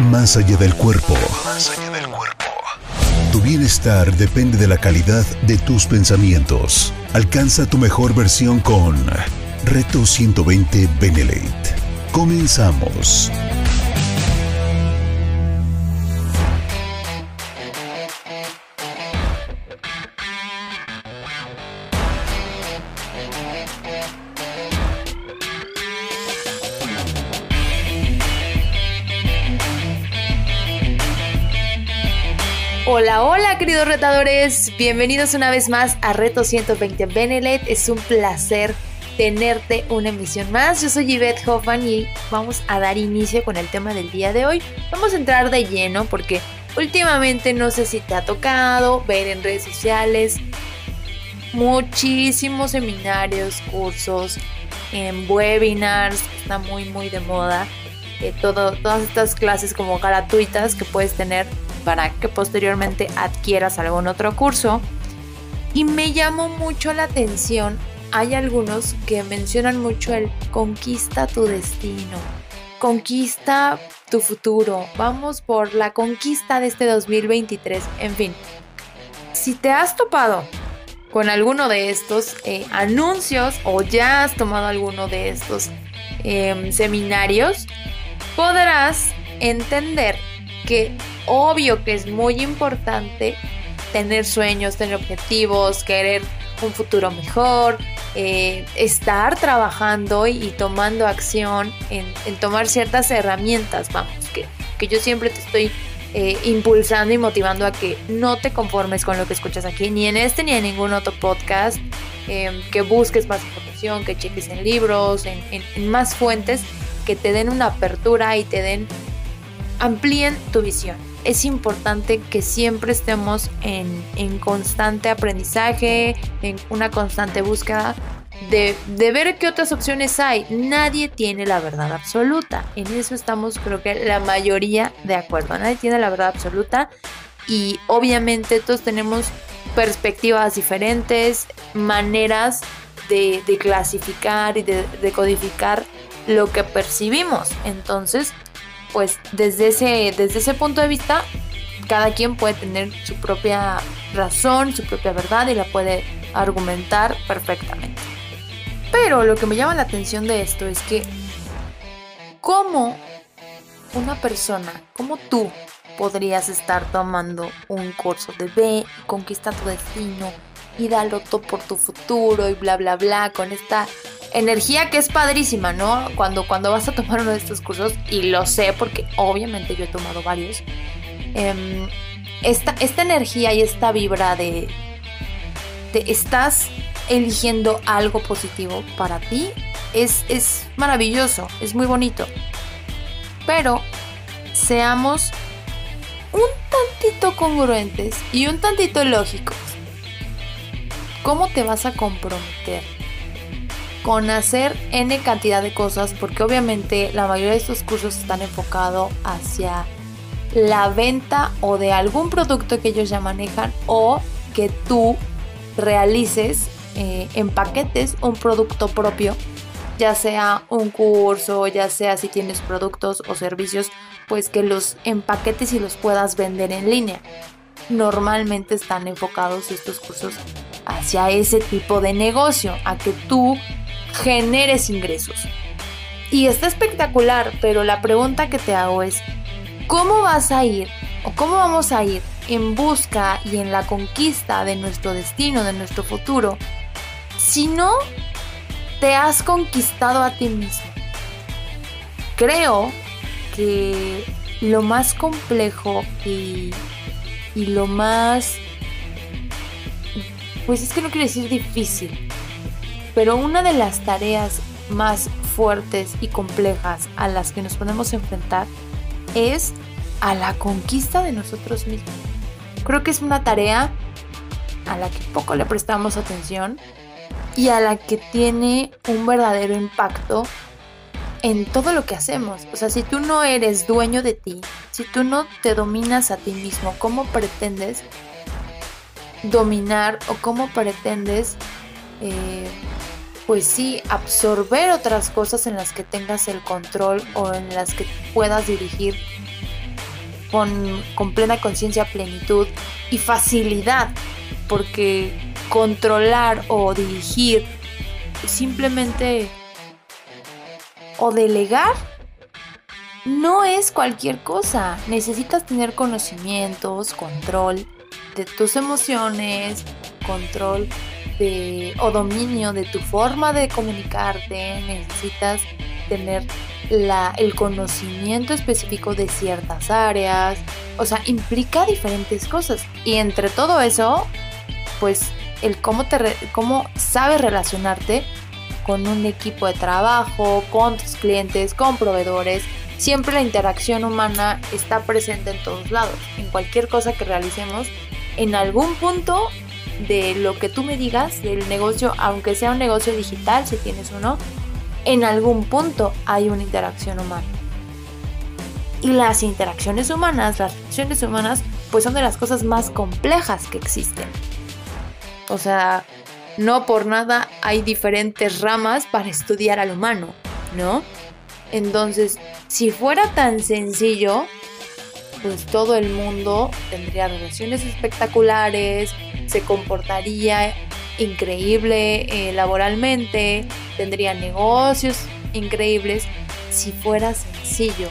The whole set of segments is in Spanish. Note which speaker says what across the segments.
Speaker 1: Más allá del cuerpo. Más allá del cuerpo. Tu bienestar depende de la calidad de tus pensamientos. Alcanza tu mejor versión con Reto 120 Benelate. Comenzamos.
Speaker 2: Hola, hola queridos retadores, bienvenidos una vez más a Reto 120 Benelet. Es un placer tenerte una emisión más. Yo soy Yvette Hoffman y vamos a dar inicio con el tema del día de hoy. Vamos a entrar de lleno porque últimamente no sé si te ha tocado ver en redes sociales muchísimos seminarios, cursos, en webinars, está muy muy de moda. Eh, todo, todas estas clases como gratuitas que puedes tener para que posteriormente adquieras algún otro curso. Y me llamó mucho la atención, hay algunos que mencionan mucho el conquista tu destino, conquista tu futuro, vamos por la conquista de este 2023, en fin. Si te has topado con alguno de estos eh, anuncios o ya has tomado alguno de estos em, seminarios, podrás entender que obvio que es muy importante tener sueños, tener objetivos, querer un futuro mejor, eh, estar trabajando y, tomando acción en, tomar ciertas herramientas, vamos, que, que yo siempre te estoy eh, impulsando y motivando a que no te conformes con lo que escuchas aquí, ni en este ni en ningún otro podcast, em, que busques más información, que cheques en libros, en más fuentes que te den una apertura y te den, amplíen tu visión es importante que siempre estemos en, constante aprendizaje, en una constante búsqueda de, ver qué otras opciones hay. Nadie tiene la verdad absoluta. En eso estamos creo que la mayoría de acuerdo. Nadie tiene la verdad absoluta y obviamente todos tenemos perspectivas diferentes, maneras de, clasificar y de, de codificar lo que percibimos. Entonces, pues desde ese, desde ese punto de vista, cada quien puede tener su propia razón, su propia verdad y la puede argumentar perfectamente. Pero lo que me llama la atención de esto es que cómo una persona como tú podrías estar tomando un curso de B, conquista tu destino y dalo todo por tu futuro y bla bla bla con esta energía que es padrísima, ¿no? Cuando, cuando vas a tomar uno de estos cursos, y lo sé porque obviamente yo he tomado varios, em, esta, esta energía y esta vibra de, de estás eligiendo algo positivo para ti es, es maravilloso, es muy bonito. Pero seamos un tantito congruentes y un tantito lógicos. ¿Cómo te vas a comprometer con hacer N cantidad de cosas, porque obviamente la mayoría de estos cursos están enfocados hacia la venta o de algún producto que ellos ya manejan o que tú realices eh, en paquetes un producto propio, ya sea un curso, ya sea si tienes productos o servicios, pues que los empaquetes y los puedas vender en línea. Normalmente están enfocados estos cursos hacia ese tipo de negocio, a que tú generes ingresos. Y está espectacular, pero la pregunta que te hago es, ¿cómo vas a ir o cómo vamos a ir en busca y en la conquista de nuestro destino, de nuestro futuro, si no te has conquistado a ti mismo? Creo que lo más complejo y, y lo más... Pues es que no quiero decir difícil, pero una de las tareas más fuertes y complejas a las que nos podemos enfrentar es a la conquista de nosotros mismos. Creo que es una tarea a la que poco le prestamos atención y a la que tiene un verdadero impacto en todo lo que hacemos. O sea, si tú no eres dueño de ti, si tú no te dominas a ti mismo, ¿cómo pretendes dominar o cómo pretendes eh, pues sí, absorber otras cosas en las que tengas el control o en las que puedas dirigir con, plena conciencia, plenitud y facilidad, porque controlar o dirigir simplemente o delegar no es cualquier cosa. Necesitas tener conocimientos, control de tus emociones, control de, o dominio de tu forma de comunicarte. Necesitas tener la, el conocimiento específico de ciertas áreas. O sea, implica diferentes cosas. Y entre todo eso, pues el cómo, te cómo sabes relacionarte con un equipo de trabajo, con tus clientes, con proveedores. Siempre la interacción humana está presente en todos lados. En cualquier cosa que realicemos, en algún punto de lo que tú me digas del negocio, aunque sea un negocio digital, si tienes uno, en algún punto hay una interacción humana. Y las interacciones humanas, las relaciones humanas, pues son de las cosas más complejas que existen. O sea, no por nada hay diferentes ramas para estudiar al humano, ¿no? Entonces, si fuera tan sencillo, pues todo el mundo tendría relaciones espectaculares, se comportaría increíble eh, laboralmente, tendría negocios increíbles si fuera sencillo.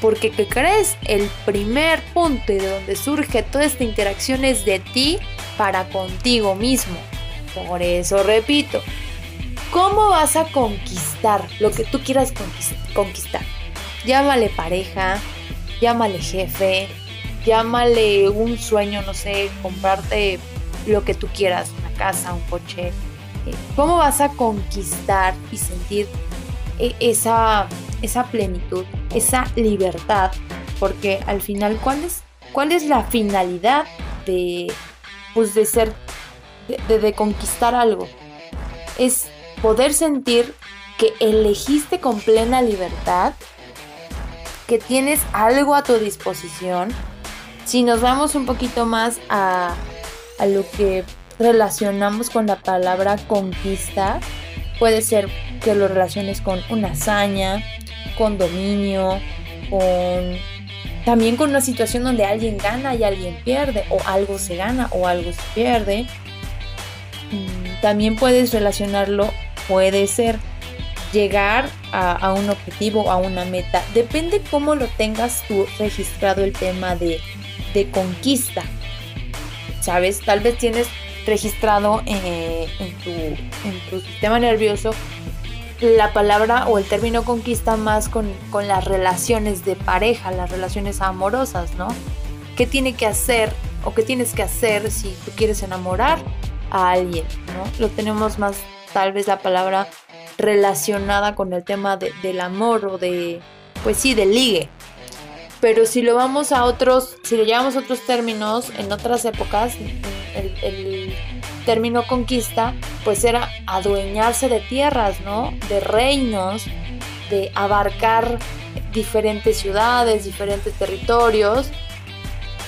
Speaker 2: Porque, ¿qué crees? El primer punto de donde surge toda esta interacción es de ti para contigo mismo. Por eso repito, ¿cómo vas a conquistar lo que tú quieras conquistar? Llámale pareja, llámale jefe, llámale un sueño, no sé, comprarte lo que tú quieras, una casa, un coche. Eh, ¿Cómo vas a conquistar y sentir e-, esa, esa plenitud, esa libertad? Porque al final, ¿cuál es, cuál es la finalidad de, pues de ser, de, conquistar algo. Es poder sentir que elegiste con plena libertad, que tienes algo a tu disposición. Si nos vamos un poquito más a, a lo que relacionamos con la palabra conquista, puede ser que lo relaciones con una hazaña, con dominio, con también con una situación donde alguien gana y alguien pierde, o algo se gana o algo se pierde. Mm, también puedes relacionarlo, puede ser llegar a, un objetivo, a una meta. Depende cómo lo tengas tú registrado el tema de, conquista. ¿Sabes? Tal vez tienes registrado eh, en, tu, en tu sistema nervioso la palabra o el término conquista más con, las relaciones de pareja, las relaciones amorosas, ¿no? ¿Qué tiene que hacer o qué tienes que hacer si tú quieres enamorar a alguien, ¿no? Lo tenemos más, tal vez la palabra relacionada con el tema del amor o de, pues sí, del ligue. Pero si lo vamos a otros, si lo llevamos a otros términos, en otras épocas, el término conquista, pues era adueñarse de tierras, ¿no? De reinos, de abarcar diferentes ciudades, diferentes territorios.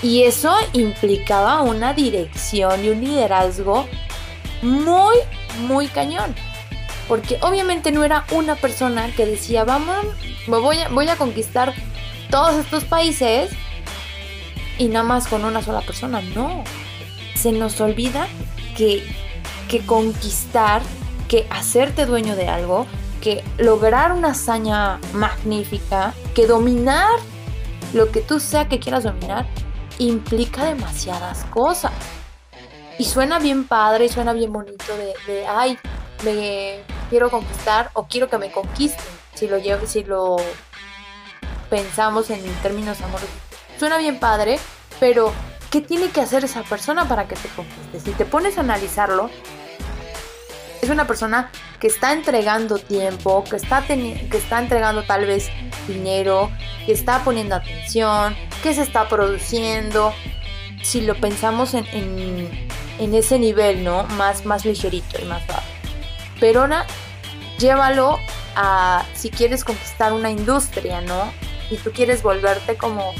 Speaker 2: Y eso implicaba una dirección y un liderazgo muy, muy cañón. Porque obviamente no era una persona que decía, vamos, voy a, voy a conquistar todos estos países y nada más con una sola persona. No. Se nos olvida que, conquistar, que hacerte dueño de algo, que lograr una hazaña magnífica, que dominar lo que tú sea que quieras dominar, implica demasiadas cosas. Y suena bien padre, y suena bien bonito de, ay, me quiero conquistar o quiero que me conquisten. Si lo, llevo, si lo pensamos en términos amorosos. Suena bien padre, pero ¿Qué tiene que hacer esa persona para que te conquiste? Si te pones a analizarlo, es una persona que está entregando tiempo, que está, que está entregando tal vez dinero, que está poniendo atención, que se está produciendo. Si lo pensamos en, en, ese nivel, ¿no? Más, más ligerito y más suave. Ahora, llévalo a si quieres conquistar una industria, ¿no? Y tú quieres volverte como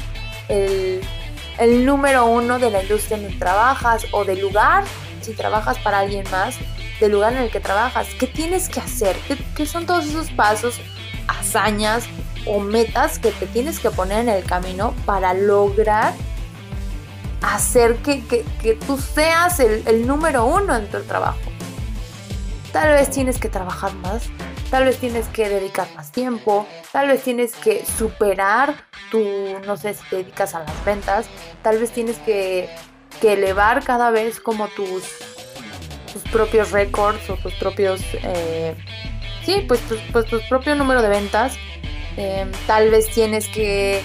Speaker 2: el el número uno de la industria en la que trabajas o del lugar, si trabajas para alguien más, del lugar en el que trabajas. ¿Qué tienes que hacer? ¿Qué, son todos esos pasos, hazañas o metas que te tienes que poner en el camino para lograr hacer que, tú seas el, el número uno en tu trabajo. Tal vez tienes que trabajar más, tal vez tienes que dedicar más tiempo, tal vez tienes que superar tu, no sé si te dedicas a las ventas, tal vez tienes que, elevar cada vez como tus, tus propios récords o tus propios, eh, sí, pues, pues tu propio número de ventas, em, tal vez tienes que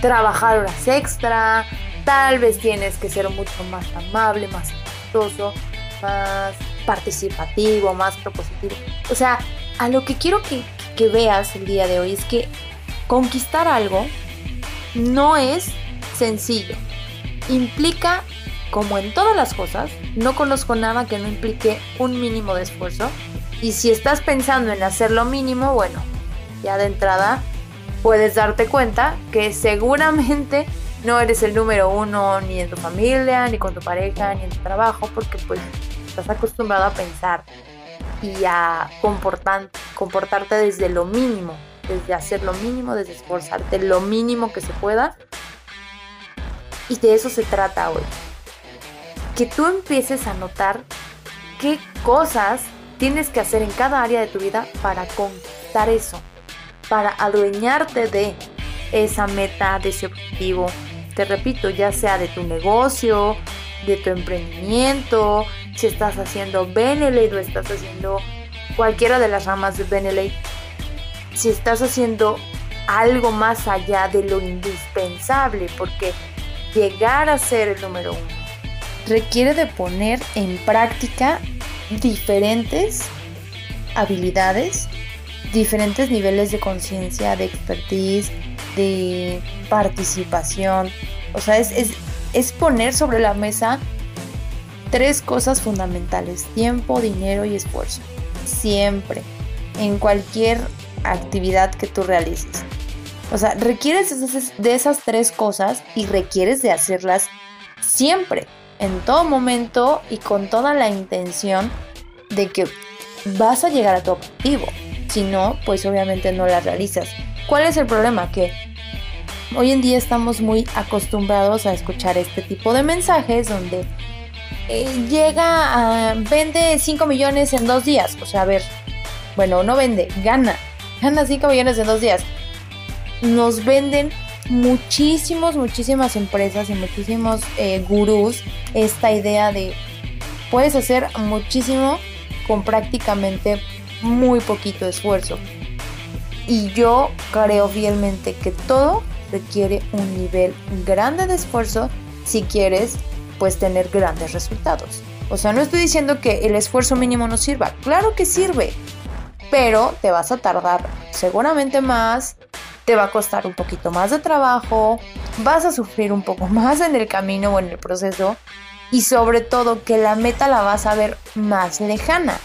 Speaker 2: trabajar horas extra, tal vez tienes que ser mucho más amable, más amistoso, más participativo, más propositivo. O sea, a lo que quiero que, que veas el día de hoy es que conquistar algo no es sencillo. Implica, como en todas las cosas, no conozco nada que no implique un mínimo de esfuerzo. Y si estás pensando en hacer lo mínimo, bueno, ya de entrada puedes darte cuenta que seguramente no eres el número uno ni en tu familia, ni con tu pareja, ni en tu trabajo, porque pues estás acostumbrado a pensar y a comportarte desde lo mínimo, desde hacer lo mínimo, desde esforzarte lo mínimo que se pueda. Y de eso se trata hoy. Que tú empieces a notar qué cosas tienes que hacer en cada área de tu vida para conquistar eso, para adueñarte de esa meta, de ese objetivo. Te repito, ya sea de tu negocio, de tu emprendimiento, si estás haciendo Benelete o estás haciendo cualquiera de las ramas de Benelete, si estás haciendo algo más allá de lo indispensable, porque llegar a ser el número uno requiere de poner en práctica diferentes habilidades, diferentes niveles de conciencia, de expertise, de participación. O sea, es, es poner sobre la mesa tres cosas fundamentales, tiempo, dinero y esfuerzo. Siempre, en cualquier actividad que tú realices. O sea, requieres de esas tres cosas y requieres de hacerlas siempre, en todo momento y con toda la intención de que vas a llegar a tu objetivo. Si no, pues obviamente no las realizas. ¿Cuál es el problema? Que hoy en día estamos muy acostumbrados a escuchar este tipo de mensajes donde eh, llega a, vende 5 millones en dos días. O sea, a ver, bueno, no vende, gana. Gana 5 millones en dos días. Nos venden muchísimos, muchísimas empresas y muchísimos eh, gurús esta idea de puedes hacer muchísimo con prácticamente muy poquito esfuerzo. Y yo creo fielmente que todo requiere un nivel grande de esfuerzo si quieres pues tener grandes resultados. O sea, no estoy diciendo que el esfuerzo mínimo no sirva, claro que sirve, pero te vas a tardar seguramente más, te va a costar un poquito más de trabajo, vas a sufrir un poco más en el camino o en el proceso y sobre todo que la meta la vas a ver más lejana.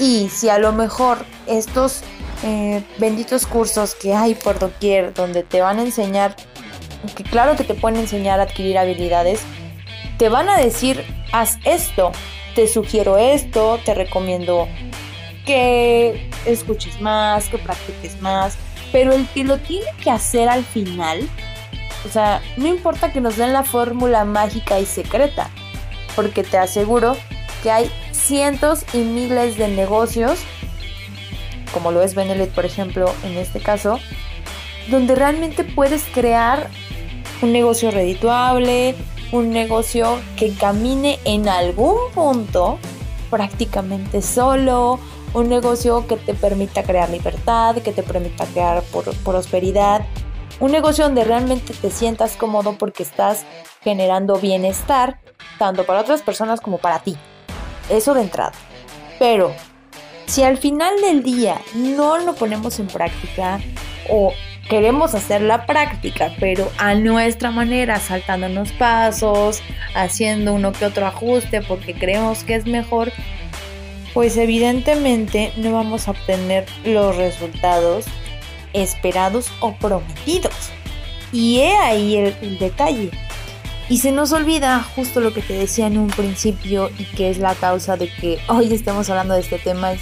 Speaker 2: Y si a lo mejor estos eh, benditos cursos que hay por doquier donde te van a enseñar que claro que te pueden enseñar a adquirir habilidades, te van a decir, haz esto, te sugiero esto, te recomiendo que escuches más, que practiques más, pero el que lo tiene que hacer al final, o sea, no importa que nos den la fórmula mágica y secreta, porque te aseguro que hay cientos y miles de negocios, como lo es Benelet por ejemplo en este caso, donde realmente puedes crear un negocio redituable, un negocio que camine en algún punto prácticamente solo, un negocio que te permita crear libertad, que te permita crear prosperidad, un negocio donde realmente te sientas cómodo porque estás generando bienestar tanto para otras personas como para ti. Eso de entrada. Pero si al final del día no lo ponemos en práctica o queremos hacer la práctica, pero a nuestra manera, saltándonos pasos, haciendo uno que otro ajuste porque creemos que es mejor, pues evidentemente no vamos a obtener los resultados esperados o prometidos. Y he ahí el, detalle. Y se nos olvida justo lo que te decía en un principio y que es la causa de que hoy estemos hablando de este tema,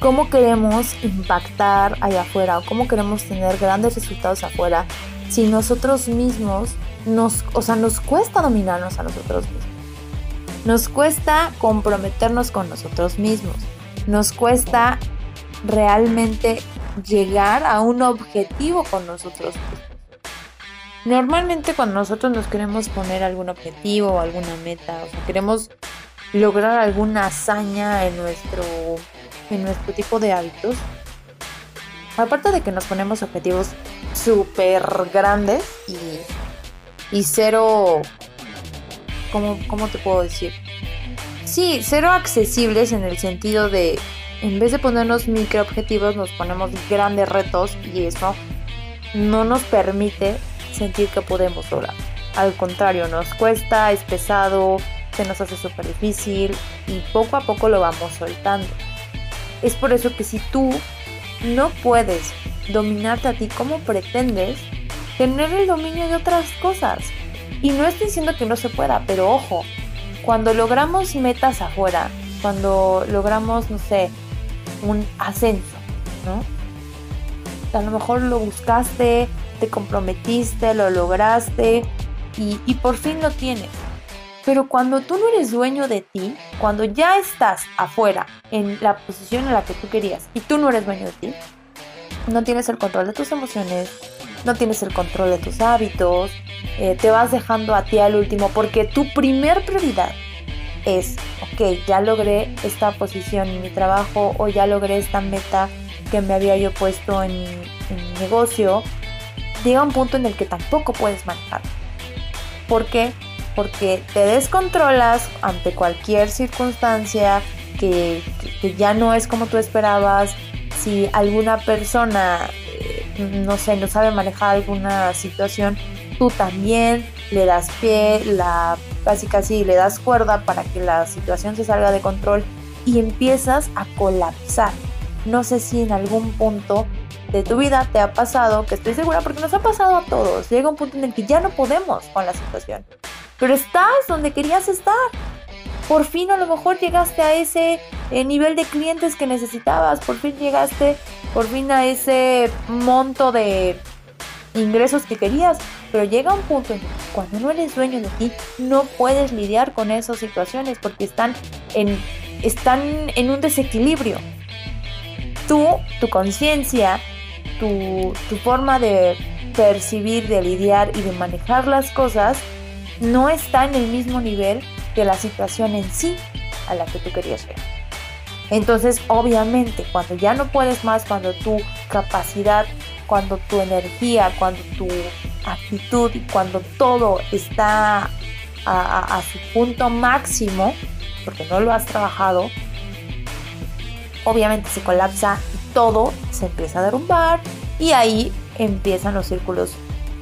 Speaker 2: cómo queremos impactar allá afuera o cómo queremos tener grandes resultados afuera si nosotros mismos nos, o sea, nos cuesta dominarnos a nosotros mismos. Nos cuesta comprometernos con nosotros mismos. Nos cuesta realmente llegar a un objetivo con nosotros mismos. Normalmente cuando nosotros nos queremos poner algún objetivo o alguna meta, o sea, queremos lograr alguna hazaña en nuestro, en nuestro tipo de hábitos, aparte de que nos ponemos objetivos súper grandes y, y cero, ¿cómo, ¿cómo te puedo decir? Sí, cero accesibles en el sentido de, en vez de ponernos micro objetivos, nos ponemos grandes retos y eso no nos permite sentir que podemos lograr. Al contrario, nos cuesta, es pesado, se nos hace súper difícil y poco a poco lo vamos soltando. Es por eso que si tú no puedes dominarte a ti como pretendes, tener el dominio de otras cosas. Y no estoy diciendo que no se pueda, pero ojo, cuando logramos metas afuera, cuando logramos, no sé, un ascenso, ¿no? A lo mejor lo buscaste, te comprometiste, lo lograste y, y por fin lo tienes. Pero cuando tú no eres dueño de ti, cuando ya estás afuera, en la posición en la que tú querías, y tú no eres dueño de ti, no tienes el control de tus emociones, no tienes el control de tus hábitos, eh, te vas dejando a ti al último, porque tu primer prioridad es, ok, ya logré esta posición en mi trabajo o ya logré esta meta que me había yo puesto en, en mi negocio, llega un punto en el que tampoco puedes manejar. ¿Por qué? Porque te descontrolas ante cualquier circunstancia que, ya no es como tú esperabas. Si alguna persona, eh, no sé, no sabe manejar alguna situación, tú también le das pie, la casi casi le das cuerda para que la situación se salga de control y empiezas a colapsar. No sé si en algún punto de tu vida te ha pasado, que estoy segura porque nos ha pasado a todos, llega un punto en el que ya no podemos con la situación, pero estás donde querías estar. Por fin a lo mejor llegaste a ese eh, nivel de clientes que necesitabas, por fin llegaste, por fin a ese monto de ingresos que querías, pero llega un punto en que cuando no eres dueño de ti, no puedes lidiar con esas situaciones porque están en, están en un desequilibrio. Tú, tu conciencia, tu, forma de percibir, de lidiar y de manejar las cosas no está en el mismo nivel que la situación en sí a la que tú querías ver. Entonces, obviamente, cuando ya no puedes más, cuando tu capacidad, cuando tu energía, cuando tu actitud y cuando todo está a, su punto máximo, porque no lo has trabajado, obviamente se colapsa todo se empieza a derrumbar y ahí empiezan los círculos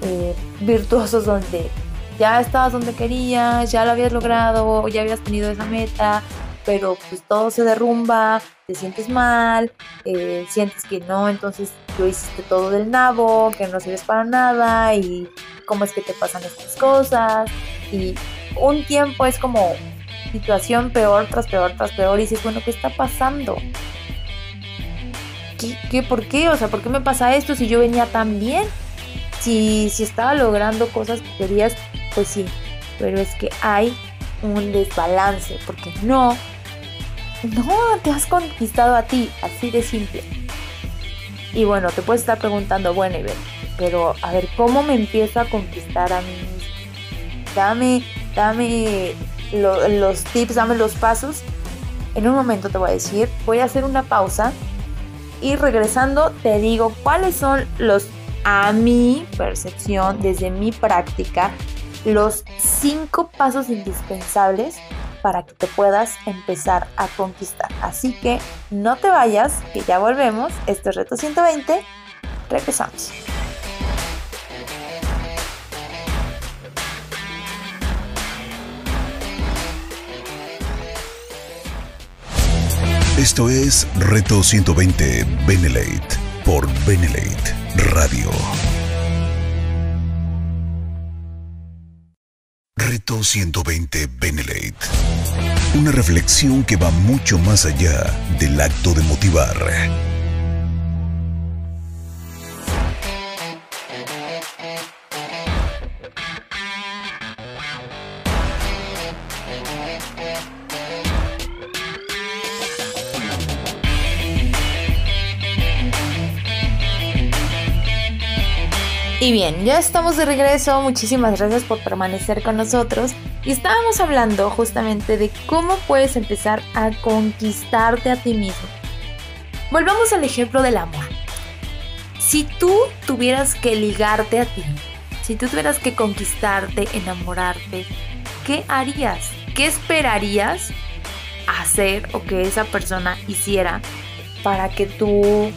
Speaker 2: eh, virtuosos donde ya estabas donde querías, ya lo habías logrado, ya habías tenido esa meta, pero pues todo se derrumba, te sientes mal, eh, sientes que no, entonces tú hiciste todo del nabo, que no sirves para nada y cómo es que te pasan estas cosas y un tiempo es como situación peor tras peor tras peor y dices, bueno, ¿qué está pasando? ¿qué, por qué? O sea, ¿por qué me pasa esto si yo venía tan bien? Si, si estaba logrando cosas que querías, pues sí, pero es que hay un desbalance, porque no, no te has conquistado a ti, así de simple. Y bueno, te puedes estar preguntando, bueno, Iber, pero a ver, ¿cómo me empiezo a conquistar a mí mismo? Dame, dame los tips, dame los pasos. En un momento te voy a decir, voy a hacer una pausa y regresando te digo cuáles son los, a mi percepción, desde mi práctica, los cinco pasos indispensables para que te puedas empezar a conquistar. Así que no te vayas, que ya volvemos. Esto es Reto 120. Regresamos.
Speaker 1: Esto es Reto 120 Benelate por Benelate Radio. Reto Reto 120 Benelate. Una reflexión que va mucho más allá del acto de motivar.
Speaker 2: Y bien, ya estamos de regreso. Muchísimas gracias por permanecer con nosotros. Y estábamos hablando justamente de cómo puedes empezar a conquistarte a ti mismo. Volvamos al ejemplo del amor. Si tú tuvieras que ligarte a ti, si tú tuvieras que conquistarte, enamorarte, ¿qué harías? ¿Qué esperarías hacer o que esa persona hiciera para que tú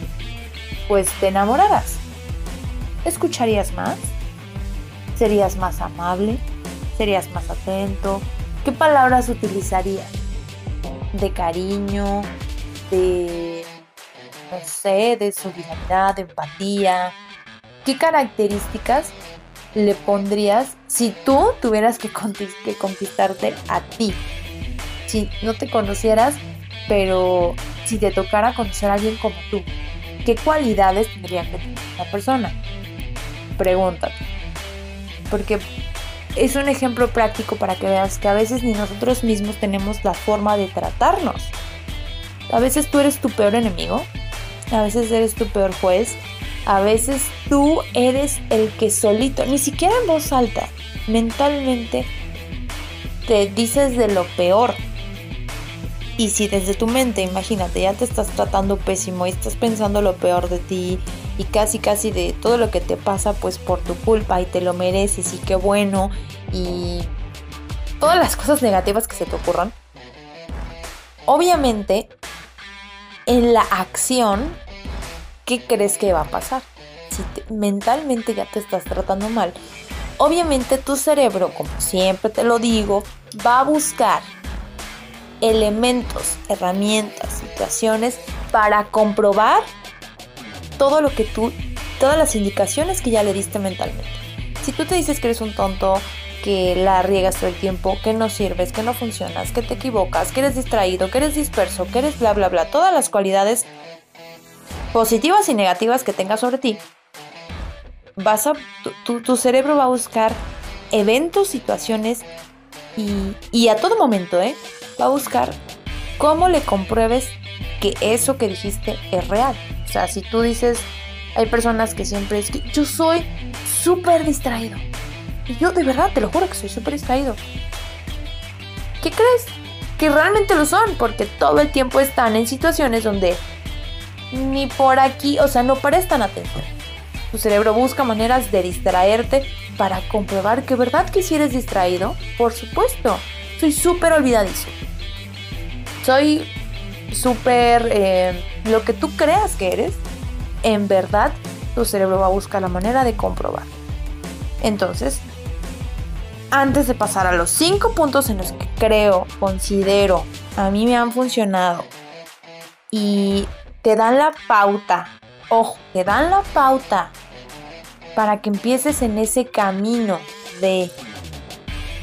Speaker 2: pues te enamoraras? ¿Escucharías más? ¿Serías más amable? ¿Serías más atento? ¿Qué palabras utilizarías? ¿De cariño? ¿De, no sé, de solidaridad, de empatía? ¿Qué características le pondrías si tú tuvieras que, conquistarte a ti? Si no te conocieras, pero si te tocara conocer a alguien como tú, ¿qué cualidades tendría que tener esa persona? Pregúntate. Porque es un ejemplo práctico para que veas que a veces ni nosotros mismos tenemos la forma de tratarnos. A veces tú eres tu peor enemigo, a veces eres tu peor juez, a veces tú eres el que solito, ni siquiera en voz alta, mentalmente te dices de lo peor. Y si desde tu mente, imagínate, ya te estás tratando pésimo y estás pensando lo peor de ti, y casi casi de todo lo que te pasa pues por tu culpa y te lo mereces y qué bueno y todas las cosas negativas que se te ocurran. Obviamente, en la acción, ¿qué crees que va a pasar? Si mentalmente ya te estás tratando mal, obviamente tu cerebro, como siempre te lo digo, va a buscar elementos, herramientas, situaciones para comprobar todo lo que tú, todas las indicaciones que ya le diste mentalmente. Si tú te dices que eres un tonto, que la riegas todo el tiempo, que no sirves, que no funcionas, que te equivocas, que eres distraído, que eres disperso, que eres bla bla bla, todas las cualidades positivas y negativas que tengas sobre ti, vas a, tu, tu cerebro va a buscar eventos, situaciones y, y a todo momento, ¿eh? Va a buscar cómo le compruebes que eso que dijiste es real. O sea, si tú dices, hay personas que siempre es que yo soy súper distraído. Y yo de verdad te lo juro que soy súper distraído. ¿Qué crees? Que realmente lo son, porque todo el tiempo están en situaciones donde ni por aquí, o sea, no prestan atención. Tu cerebro busca maneras de distraerte para comprobar que verdad que si eres distraído, por supuesto, soy súper olvidadizo. Soy súper eh, lo que tú creas que eres, en verdad tu cerebro va a buscar la manera de comprobar. Entonces, antes de pasar a los cinco puntos en los que creo, considero, a mí me han funcionado y te dan la pauta, ojo, te dan la pauta para que empieces en ese camino de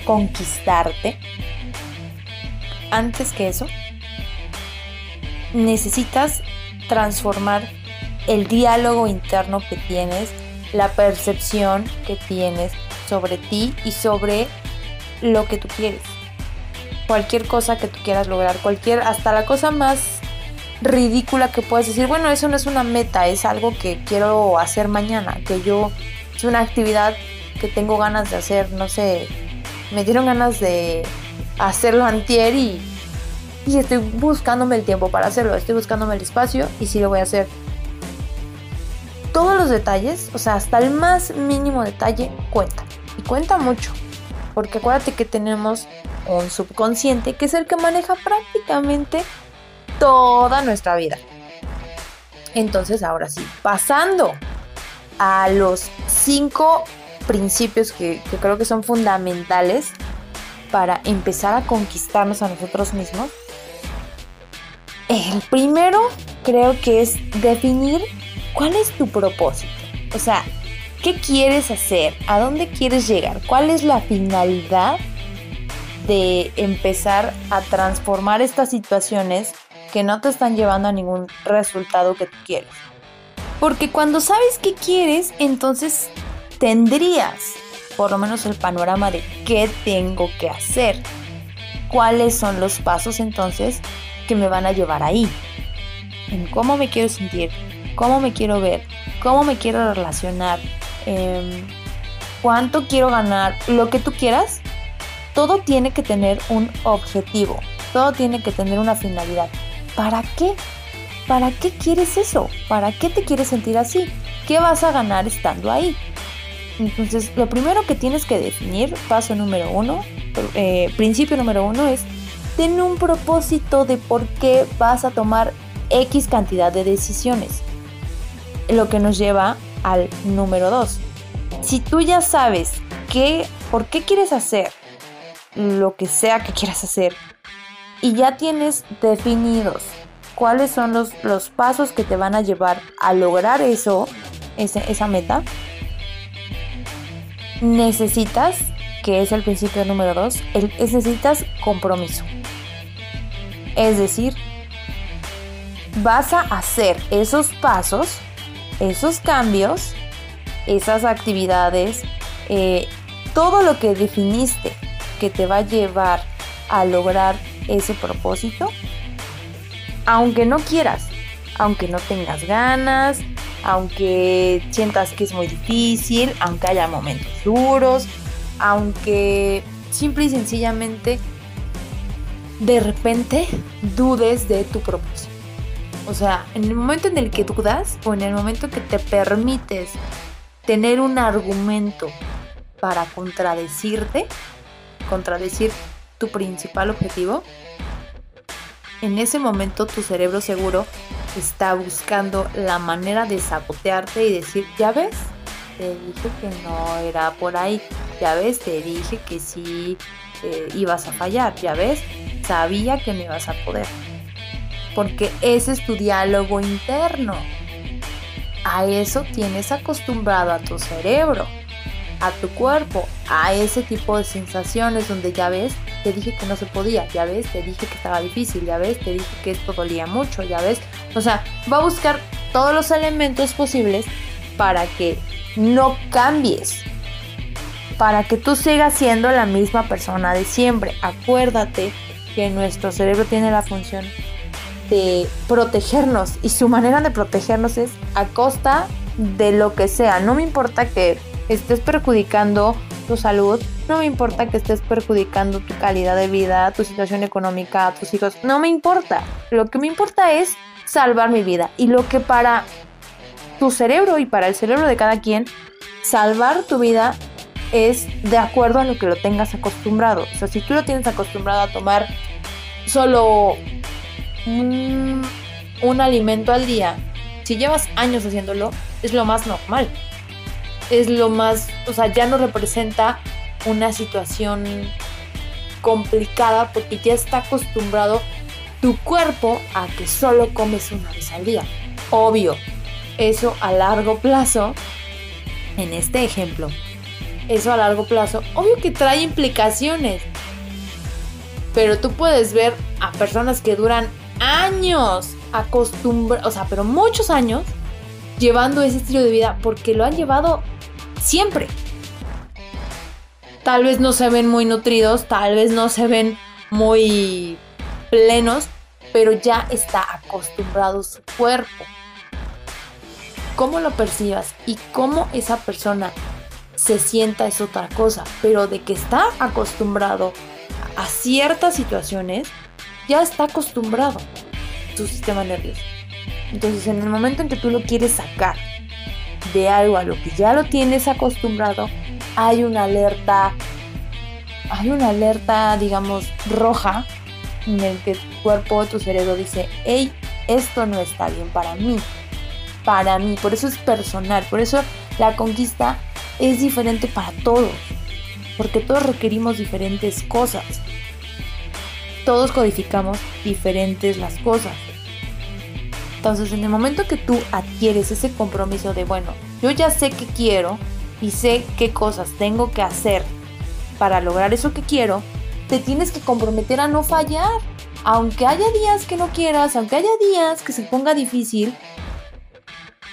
Speaker 2: conquistarte. Antes que eso, necesitas transformar el diálogo interno que tienes, la percepción que tienes sobre ti y sobre lo que tú quieres. Cualquier cosa que tú quieras lograr, cualquier, hasta la cosa más ridícula que puedas decir, bueno, eso no es una meta, es algo que quiero hacer mañana, que yo, es una actividad que tengo ganas de hacer, no sé, me dieron ganas de hacerlo antier y y estoy buscándome el tiempo para hacerlo, estoy buscándome el espacio y sí lo voy a hacer. Todos los detalles, o sea, hasta el más mínimo detalle cuenta. Y cuenta mucho. Porque acuérdate que tenemos un subconsciente que es el que maneja prácticamente toda nuestra vida. Entonces, ahora sí, pasando a los cinco principios que, que creo que son fundamentales para empezar a conquistarnos a nosotros mismos, el primero creo que es definir cuál es tu propósito. O sea, ¿qué quieres hacer? ¿A dónde quieres llegar? ¿Cuál es la finalidad de empezar a transformar estas situaciones que no te están llevando a ningún resultado que tú quieres. Porque cuando sabes qué quieres, entonces tendrías por lo menos el panorama de qué tengo que hacer. ¿Cuáles son los pasos entonces que me van a llevar ahí? En cómo me quiero sentir, cómo me quiero ver, cómo me quiero relacionar, em, cuánto quiero ganar, lo que tú quieras, todo tiene que tener un objetivo, todo tiene que tener una finalidad. ¿Para qué? ¿Para qué quieres eso? ¿Para qué te quieres sentir así? ¿Qué vas a ganar estando ahí? Entonces, lo primero que tienes que definir, paso número uno, eh, principio número uno es, ten un propósito de por qué vas a tomar X cantidad de decisiones. Lo que nos lleva al número dos. Si tú ya sabes qué, por qué quieres hacer lo que sea que quieras hacer y ya tienes definidos cuáles son los, los pasos que te van a llevar a lograr eso, esa meta, necesitas, que es el principio número dos, necesitas compromiso. Es decir, vas a hacer esos pasos, esos cambios, esas actividades, eh, todo lo que definiste que te va a llevar a lograr ese propósito, aunque no quieras, aunque no tengas ganas, aunque sientas que es muy difícil, aunque haya momentos duros, aunque simple y sencillamente de repente dudes de tu propósito. O sea, en el momento en el que dudas o en el momento que te permites tener un argumento para contradecirte, contradecir tu principal objetivo, en ese momento tu cerebro seguro está buscando la manera de sabotearte y decir, ya ves, te dije que no era por ahí, ya ves, te dije que sí eh, ibas a fallar, ya ves, sabía que no ibas a poder. Porque ese es tu diálogo interno. A eso tienes acostumbrado a tu cerebro, a tu cuerpo, a ese tipo de sensaciones donde ya ves, te dije que no se podía, ya ves, te dije que estaba difícil, ya ves, te dije que esto dolía mucho, ya ves. O sea, va a buscar todos los elementos posibles para que no cambies, para que tú sigas siendo la misma persona de siempre. Acuérdate que nuestro cerebro tiene la función de protegernos y su manera de protegernos es a costa de lo que sea. No me importa que estés perjudicando tu salud, no me importa que estés perjudicando tu calidad de vida, tu situación económica, tus hijos, no me importa. Lo que me importa es salvar mi vida. Y lo que para tu cerebro y para el cerebro de cada quien, salvar tu vida es de acuerdo a lo que lo tengas acostumbrado. O sea, si tú lo tienes acostumbrado a tomar solo un, alimento al día, si llevas años haciéndolo, es lo más normal es lo más, o sea, ya no representa una situación complicada porque ya está acostumbrado tu cuerpo a que solo comes una vez al día. Obvio, eso a largo plazo, en este ejemplo, eso a largo plazo, obvio que trae implicaciones. Pero tú puedes ver a personas que duran años acostumbrados, o sea, pero muchos años llevando ese estilo de vida porque lo han llevado siempre. Tal vez no se ven muy nutridos, tal vez no se ven muy plenos, pero ya está acostumbrado su cuerpo. Cómo lo percibas y cómo esa persona se sienta es otra cosa, pero de que está acostumbrado a ciertas situaciones, ya está acostumbrado su sistema nervioso. Entonces, en el momento en que tú lo quieres sacar de algo a lo que ya lo tienes acostumbrado, hay una alerta, hay una alerta, digamos, roja en el que tu cuerpo, tu cerebro dice, hey, esto no está bien para mí, para mí, por eso es personal, por eso la conquista es diferente para todos, porque todos requerimos diferentes cosas, todos codificamos diferentes las cosas. Entonces, en el momento que tú adquieres ese compromiso de, bueno, yo ya sé qué quiero y sé qué cosas tengo que hacer para lograr eso que quiero, te tienes que comprometer a no fallar. Aunque haya días que no quieras, aunque haya días que se ponga difícil,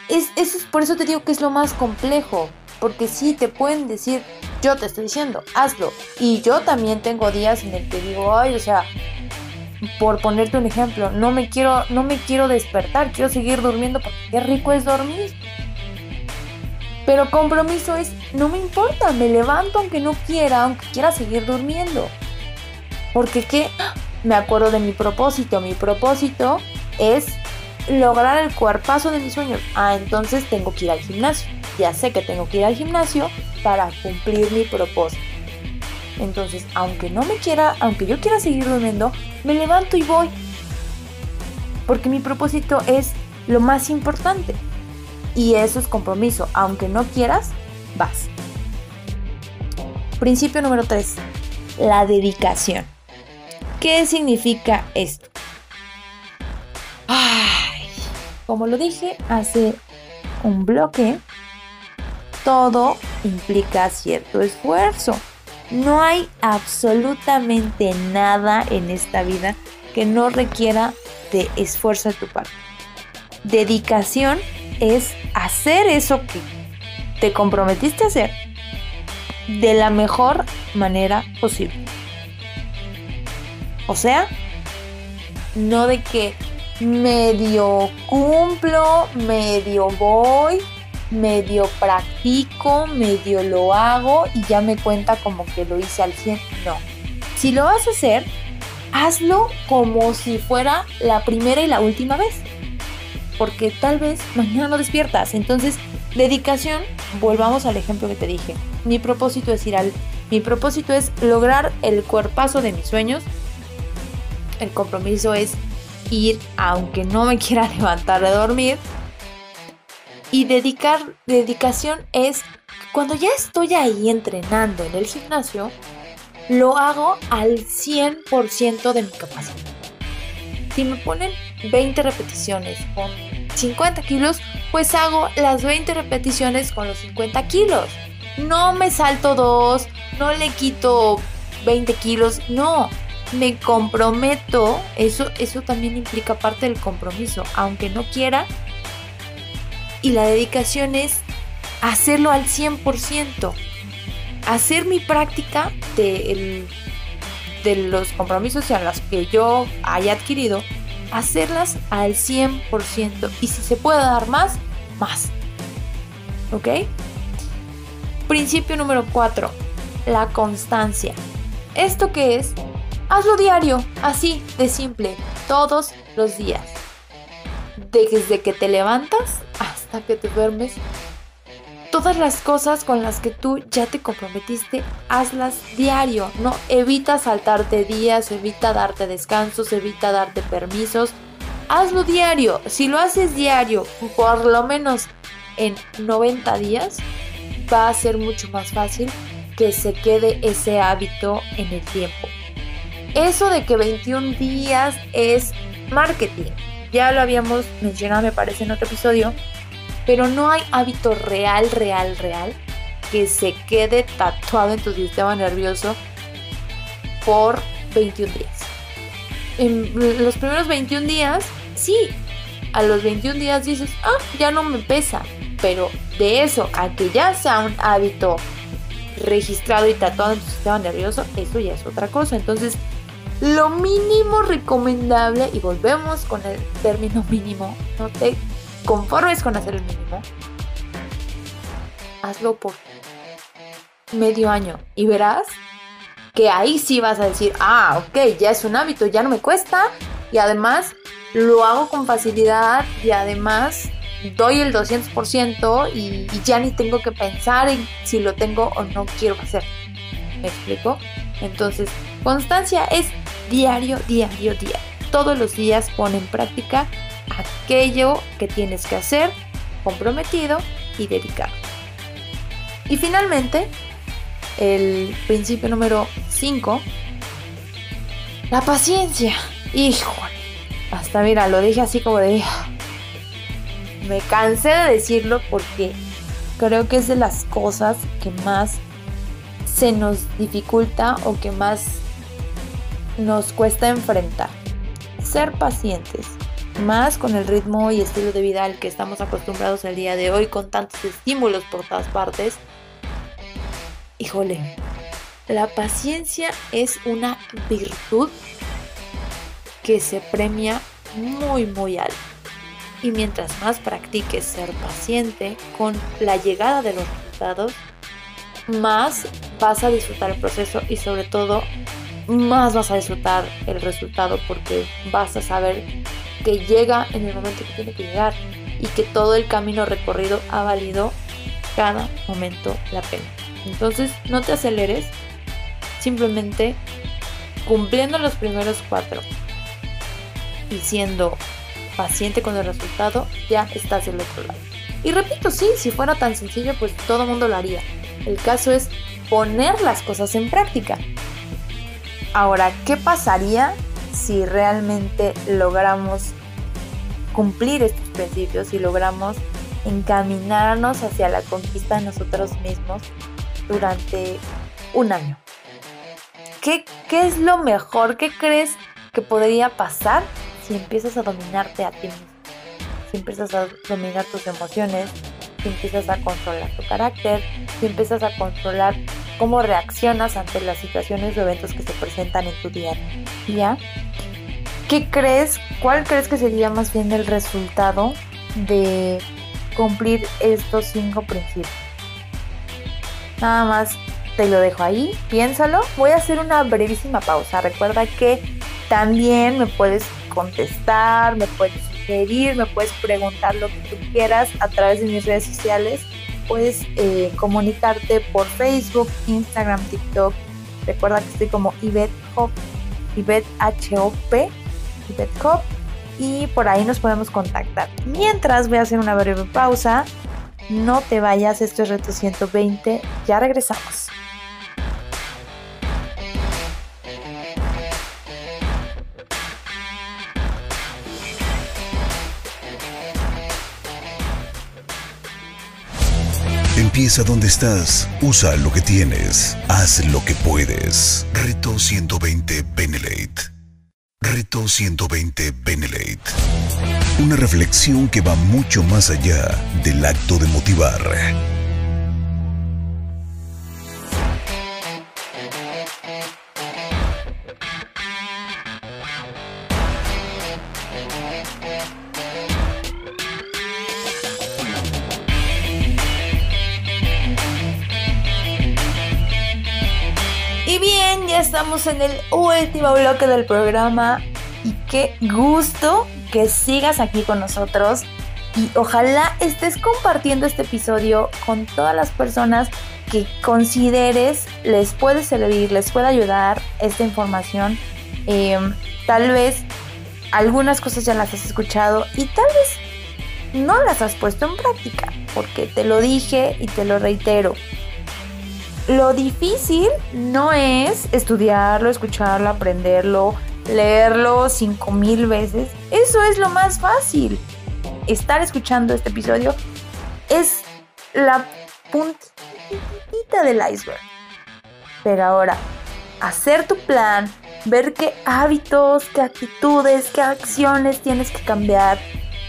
Speaker 2: es, es por eso te digo que es lo más complejo. Porque sí, te pueden decir, yo te estoy diciendo, hazlo. Y yo también tengo días en el que digo, ay, o sea, por ponerte un ejemplo, no me quiero, no me quiero despertar, quiero seguir durmiendo porque qué rico es dormir. Pero compromiso es, no me importa, me levanto aunque no quiera, aunque quiera seguir durmiendo. Porque qué, me acuerdo de mi propósito, mi propósito es lograr el cuerpazo de mis sueños. Ah, entonces tengo que ir al gimnasio. Ya sé que tengo que ir al gimnasio para cumplir mi propósito. Entonces, aunque no me quiera, aunque yo quiera seguir durmiendo, me levanto y voy. Porque mi propósito es lo más importante. Y eso es compromiso. Aunque no quieras, vas. Principio número 3. La dedicación. ¿Qué significa esto? Como lo dije hace un bloque, todo implica cierto esfuerzo. No hay absolutamente nada en esta vida que no requiera de esfuerzo de tu parte. Dedicación es hacer eso que te comprometiste a hacer de la mejor manera posible. O sea, no de que medio cumplo, medio voy, medio practico, medio lo hago y ya me cuenta como que lo hice al 100. No. Si lo vas a hacer, hazlo como si fuera la primera y la última vez. Porque tal vez mañana no despiertas. Entonces, dedicación, volvamos al ejemplo que te dije. Mi propósito es ir al... Mi propósito es lograr el cuerpazo de mis sueños. El compromiso es ir, aunque no me quiera levantar de dormir, y dedicar, dedicación es cuando ya estoy ahí entrenando en el gimnasio, lo hago al 100% de mi capacidad. Si me ponen 20 repeticiones con 50 kilos, pues hago las 20 repeticiones con los 50 kilos. No me salto dos, no le quito 20 kilos, no. Me comprometo, eso, eso también implica parte del compromiso. Aunque no quiera, y la dedicación es hacerlo al 100%. Hacer mi práctica de, de los compromisos a los que yo haya adquirido, hacerlas al 100%. Y si se puede dar más, más. ¿Ok? Principio número 4. La constancia. ¿Esto qué es? Hazlo diario, así de simple, todos los días. Desde que te levantas que te duermes. Todas las cosas con las que tú ya te comprometiste, hazlas diario. No evita saltarte días, evita darte descansos, evita darte permisos. Hazlo diario. Si lo haces diario, por lo menos en 90 días, va a ser mucho más fácil que se quede ese hábito en el tiempo. Eso de que 21 días es marketing. Ya lo habíamos mencionado, me parece, en otro episodio pero no hay hábito real, real, real que se quede tatuado en tu sistema nervioso por 21 días. En los primeros 21 días, sí, a los 21 días dices, ah, ya no me pesa, pero de eso a que ya sea un hábito registrado y tatuado en tu sistema nervioso, eso ya es otra cosa. Entonces, lo mínimo recomendable, y volvemos con el término mínimo, no te conformes con hacer el mínimo, hazlo por medio año y verás que ahí sí vas a decir, ah, ok, ya es un hábito, ya no me cuesta y además lo hago con facilidad y además doy el 200% y, y ya ni tengo que pensar en si lo tengo o no quiero hacer. ¿Me explico? Entonces, constancia es diario, diario, diario. Todos los días pon en práctica aquello que tienes que hacer, comprometido y dedicado. Y finalmente, el principio número 5, la paciencia. Híjole, hasta mira, lo dije así como de... Me cansé de decirlo porque creo que es de las cosas que más se nos dificulta o que más nos cuesta enfrentar. Ser pacientes, más con el ritmo y estilo de vida al que estamos acostumbrados el día de hoy, con tantos estímulos por todas partes. Híjole, la paciencia es una virtud que se premia muy muy alto. Y mientras más practiques ser paciente con la llegada de los resultados, más vas a disfrutar el proceso y sobre todo más vas a disfrutar el resultado porque vas a saber que llega en el momento que tiene que llegar y que todo el camino recorrido ha valido cada momento la pena. Entonces no te aceleres, simplemente cumpliendo los primeros cuatro y siendo paciente con el resultado, ya estás del otro lado. Y repito, sí, si fuera tan sencillo, pues todo mundo lo haría. El caso es poner las cosas en práctica. Ahora, ¿qué pasaría si realmente logramos cumplir estos principios y logramos encaminarnos hacia la conquista de nosotros mismos durante un año? ¿Qué, qué es lo mejor? ¿Qué crees que podría pasar si empiezas a dominarte a ti mismo, si empiezas a dominar tus emociones, si empiezas a controlar tu carácter, si empiezas a controlar cómo reaccionas ante las situaciones o eventos que se presentan en tu día a. ¿Qué crees? ¿Cuál crees que sería más bien el resultado de cumplir estos cinco principios? Nada más te lo dejo ahí, piénsalo. Voy a hacer una brevísima pausa. Recuerda que también me puedes contestar, me puedes sugerir, me puedes preguntar lo que tú quieras a través de mis redes sociales. Puedes eh, comunicarte por Facebook, Instagram, TikTok. Recuerda que estoy como Ivette Hop, Ivette H-O-P, Ivette Hop. Y por ahí nos podemos contactar. Mientras voy a hacer una breve pausa. No te vayas, esto es Reto 120. Ya regresamos.
Speaker 1: Empieza donde estás, usa lo que tienes, haz lo que puedes. Reto 120 Benelate. Reto 120 Benelate. Una reflexión que va mucho más allá del acto de motivar
Speaker 2: estamos en el último bloque del programa y qué gusto que sigas aquí con nosotros y ojalá estés compartiendo este episodio con todas las personas que consideres les puede servir, les puede ayudar esta información. Em, tal vez algunas cosas ya las has escuchado y tal vez no las has puesto en práctica, porque te lo dije y te lo reitero. Lo difícil no es estudiarlo, escucharlo, aprenderlo, leerlo cinco mil veces. Eso es lo más fácil. Estar escuchando este episodio es la puntita del iceberg. Pero ahora, hacer tu plan, ver qué hábitos, qué actitudes, qué acciones tienes que cambiar,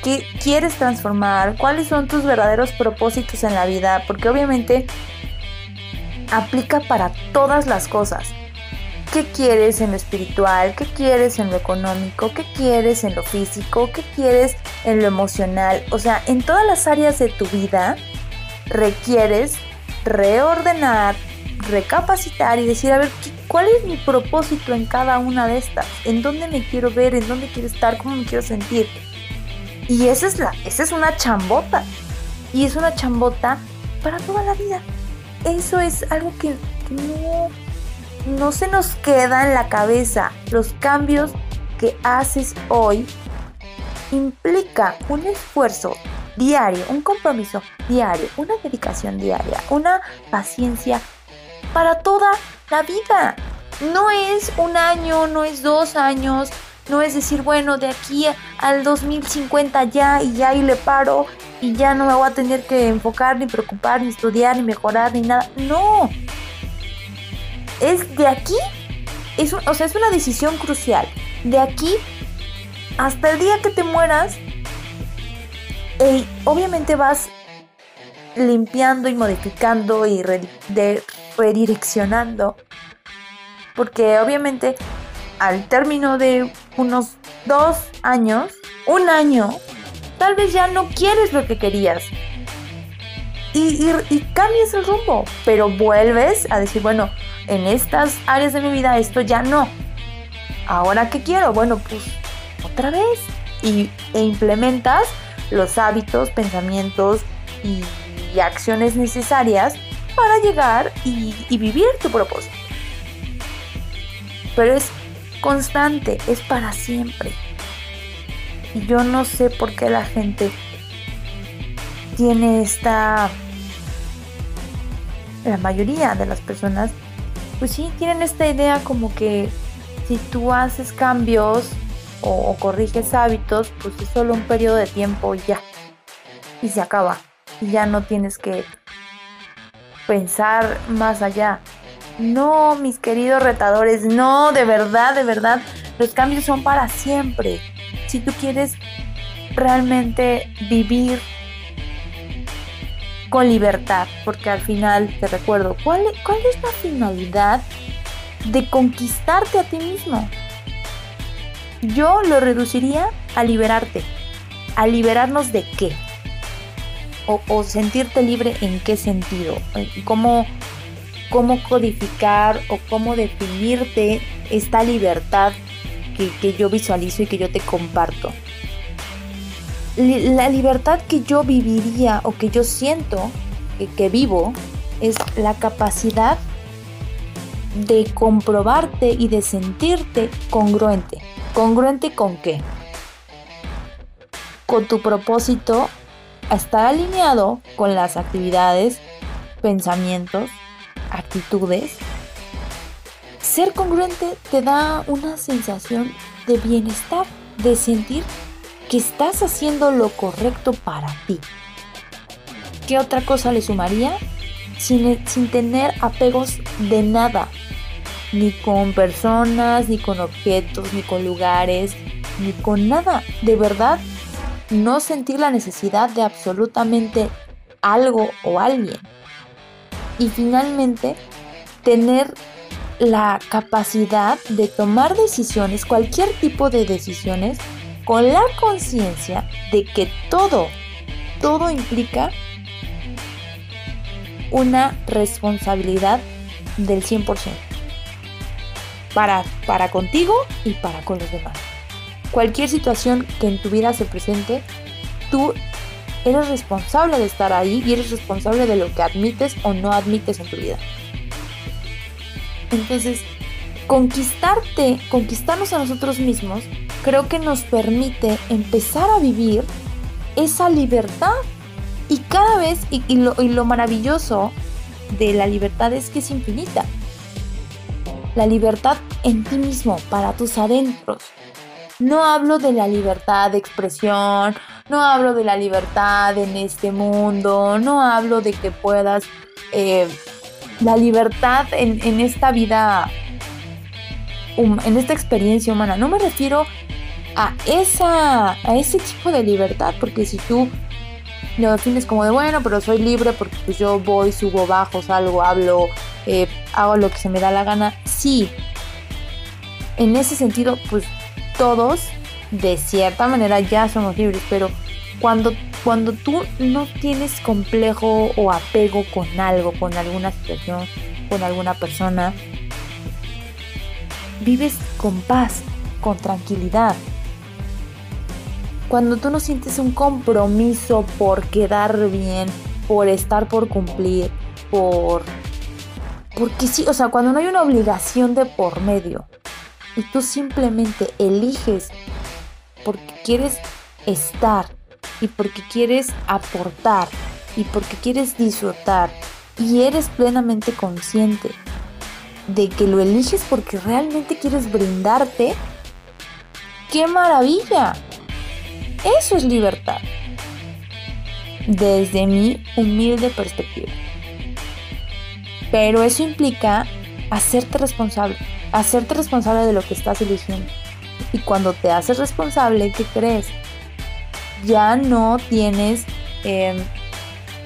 Speaker 2: qué quieres transformar, cuáles son tus verdaderos propósitos en la vida, porque obviamente aplica para todas las cosas. ¿Qué quieres en lo espiritual? ¿Qué quieres en lo económico? ¿Qué quieres en lo físico? ¿Qué quieres en lo emocional? O sea, en todas las áreas de tu vida requieres reordenar, recapacitar y decir, a ver, ¿cuál es mi propósito en cada una de estas? ¿En dónde me quiero ver? ¿En dónde quiero estar? ¿Cómo me quiero sentir? Y esa es, la, esa es una chambota. Y es una chambota para toda la vida eso es algo que, no, se nos queda en la cabeza. Los cambios que haces hoy implica un esfuerzo diario, un compromiso diario, una dedicación diaria, una paciencia para toda la vida. No es un año, no es dos años, no es decir, bueno, de aquí al 2050 ya y ya y le paro y ya no me voy a tener que enfocar, ni preocupar, ni estudiar, ni mejorar, ni nada. No. Es de aquí es, o sea, es una decisión crucial. De aquí hasta el día que te mueras, obviamente vas limpiando y modificando y redireccionando. Porque obviamente al término de unos dos años, un año, tal vez ya no quieres lo que querías. Y, cambias el rumbo, pero vuelves a decir, bueno, en estas áreas de mi vida esto ya no. Ahora qué quiero? Bueno, pues otra vez. Y, e implementas los hábitos, pensamientos y, acciones necesarias para llegar y, y vivir tu propósito. Pero es constante, es para siempre. Y yo no sé por qué la gente tiene esta... La mayoría de las personas, pues sí, tienen esta idea como que si tú haces cambios o, corriges hábitos, pues es solo un periodo de tiempo y ya. Y se acaba. Y ya no tienes que pensar más allá. No, mis queridos retadores, no, de verdad, de verdad, los cambios son para siempre. Si tú quieres realmente vivir con libertad, porque al final te recuerdo, ¿cuál, es la finalidad de conquistarte a ti mismo? Yo lo reduciría a liberarte. ¿A liberarnos de qué? O, sentirte libre en qué sentido? ¿Cómo, ¿Cómo codificar o cómo definirte esta libertad que, yo visualizo y que yo te comparto? La libertad que yo viviría o que yo siento que, que vivo es la capacidad de comprobarte y de sentirte congruente. ¿Congruente con qué? Con tu propósito estar alineado con las actividades, pensamientos, actitudes. Ser congruente te da una sensación de bienestar, de sentir que estás haciendo lo correcto para ti. ¿Qué otra cosa le sumaría? Sin, sin tener apegos de nada, ni con personas, ni con objetos, ni con lugares, ni con nada. De verdad, no sentir la necesidad de absolutamente algo o alguien. Y finalmente, tener la capacidad de tomar decisiones, cualquier tipo de decisiones, con la conciencia de que todo, todo implica una responsabilidad del 100% para, para contigo y para con los demás. Cualquier situación que en tu vida se presente, tú eres responsable de estar ahí y eres responsable de lo que admites o no admites en tu vida. Entonces, conquistarte, conquistarnos a nosotros mismos, creo que nos permite empezar a vivir esa libertad. Y cada vez, y, lo, y lo maravilloso de la libertad es que es infinita la libertad en ti mismo, para tus adentros. No hablo de la libertad de expresión, no hablo de la libertad en este mundo, no hablo de que puedas, eh, la libertad en, esta vida, en esta experiencia humana. No me refiero a, esa, a ese tipo de libertad, porque si tú lo defines como de bueno, pero soy libre porque pues yo voy, subo, bajo, salgo, hablo, eh, hago lo que se me da la gana. Sí, en ese sentido, pues todos de cierta manera ya somos libres, pero cuando, cuando tú no tienes complejo o apego con algo, con alguna situación, con alguna persona, vives con paz, con tranquilidad. Cuando tú no sientes un compromiso por quedar bien, por estar por cumplir, por porque sí, o sea, cuando no hay una obligación de por medio y tú simplemente eliges porque quieres estar y porque quieres aportar y porque quieres disfrutar y eres plenamente consciente de que lo eliges porque realmente quieres brindarte, ¡qué maravilla! Eso es libertad. Desde mi humilde perspectiva. Pero eso implica hacerte responsable, hacerte responsable de lo que estás eligiendo. Y cuando te haces responsable, ¿qué crees? Ya no tienes em,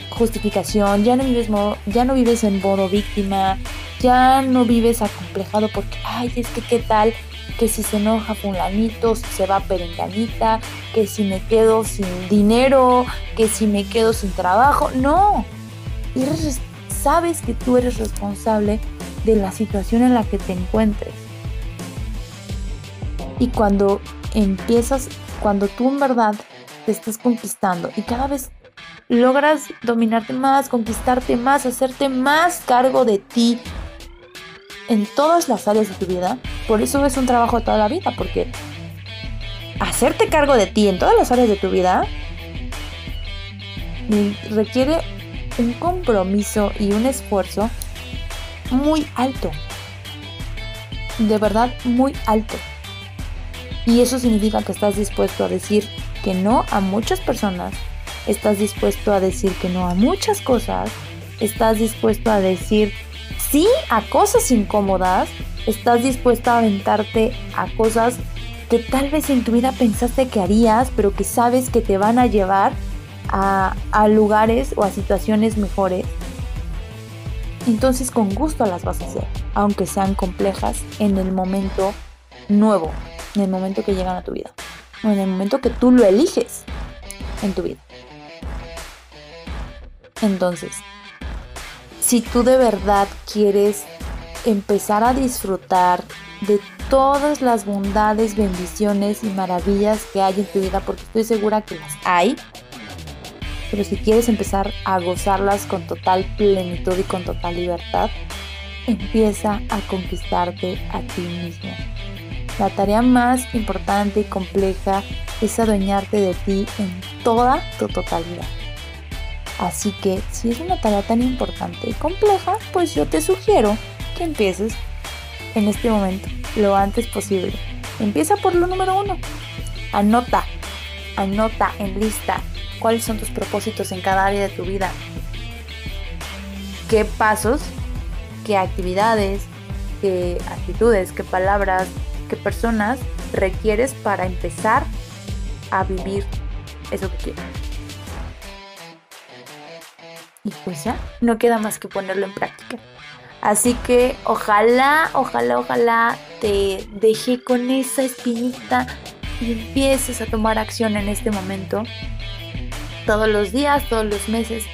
Speaker 2: justificación, ya no, vives ya no vives en modo víctima, ya no vives acomplejado porque, ay, es que qué tal que si se enoja fulanito, si se va perenganita, que si me quedo sin dinero, que si me quedo sin trabajo. No, sabes que tú eres responsable de la situación en la que te encuentres. Y cuando empiezas, cuando tú en verdad te estás conquistando y cada vez logras dominarte más, conquistarte más, hacerte más cargo de ti en todas las áreas de tu vida, por eso es un trabajo toda la vida, porque hacerte cargo de ti en todas las áreas de tu vida requiere un compromiso y un esfuerzo muy alto. De verdad, muy alto. Y eso significa que estás dispuesto a decir que no a muchas personas, estás dispuesto a decir que no a muchas cosas, estás dispuesto a decir sí a cosas incómodas, estás dispuesto a aventarte a cosas que tal vez en tu vida pensaste que harías, pero que sabes que te van a llevar a, lugares o a situaciones mejores, entonces con gusto las vas a hacer, aunque sean complejas en el momento nuevo, en el momento que llegan a tu vida, o en el momento que tú lo eliges en tu vida. Entonces, si tú de verdad quieres empezar a disfrutar de todas las bondades, bendiciones y maravillas que hay en tu vida, porque estoy segura que las hay, pero si quieres empezar a gozarlas con total plenitud y con total libertad, empieza a conquistarte a ti mismo. La tarea más importante y compleja es adueñarte de ti en toda tu totalidad. Así que si es una tarea tan importante y compleja, pues yo te sugiero que empieces en este momento, lo antes posible. Empieza por lo número uno. Anota, anota en lista cuáles son tus propósitos en cada área de tu vida, qué pasos, qué actividades, qué actitudes, qué palabras, qué personas requieres para empezar a vivir eso que quieres. Y pues ya, no queda más que ponerlo en práctica. Así que ojalá, ojalá, ojalá te deje con esa espinita y empieces a tomar acción en este momento todos los días, todos los meses,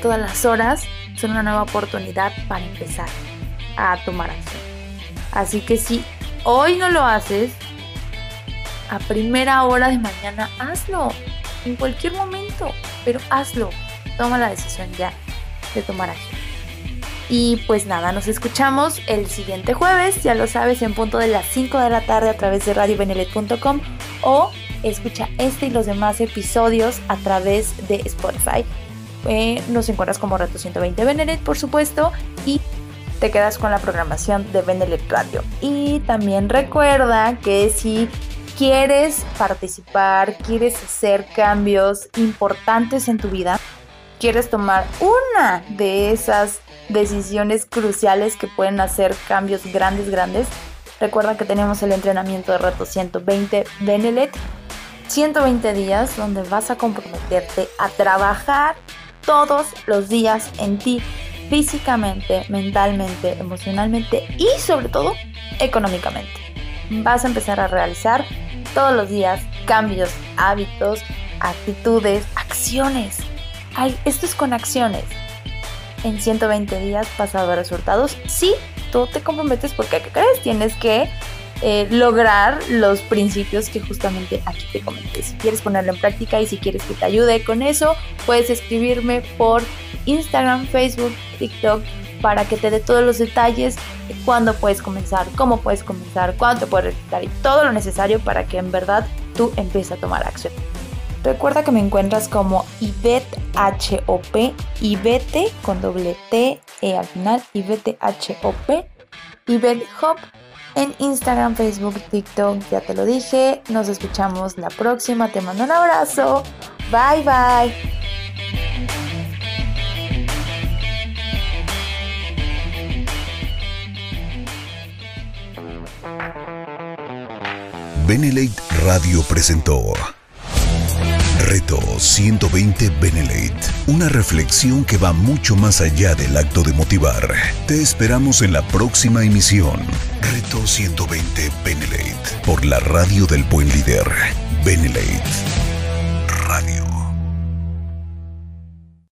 Speaker 2: todas las horas son una nueva oportunidad para empezar a tomar acción. Así que si hoy no lo haces, a primera hora de mañana hazlo. En cualquier momento, pero hazlo. Toma la decisión ya de tomar acción. Y pues nada, nos escuchamos el siguiente jueves, ya lo sabes, en punto de las 5 de la tarde a través de radiobenelet.com o escucha este y los demás episodios a través de Spotify. Eh, nos encuentras como Reto 120 Benelet, por supuesto, y te quedas con la programación de Benelet Radio. Y también recuerda que si quieres participar, quieres hacer cambios importantes en tu vida, quieres tomar una de esas decisiones cruciales que pueden hacer cambios grandes, grandes, recuerda que tenemos el entrenamiento de Reto 120 Benelet 120 días donde vas a comprometerte a trabajar todos los días en ti, físicamente, mentalmente, emocionalmente y sobre todo económicamente. Vas a empezar a realizar todos los días cambios, hábitos, actitudes, acciones. Ay, esto es con acciones. En 120 días vas a resultados si tú te comprometes porque, ¿qué crees? Tienes que eh, lograr los principios que justamente aquí te comenté. Si quieres ponerlo en práctica y si quieres que te ayude con eso, puedes escribirme por Instagram, Facebook, TikTok para que te dé todos los detalles de cuándo puedes comenzar, cómo puedes comenzar, cuánto puedes registrar y todo lo necesario para que en verdad tú empieces a tomar acción. Recuerda que me encuentras como Ivette H-O-P, con doble T E al final, Ivete H-O-P, Hop en Instagram, Facebook, TikTok, ya te lo dije. Nos escuchamos la próxima. Te mando un abrazo. Bye bye.
Speaker 1: Benelate Radio presentó Reto 120 Benelate. Una reflexión que va mucho más allá del acto de motivar. Te esperamos en la próxima emisión. Reto 120 Benelate. Por la radio del buen líder. Benelate.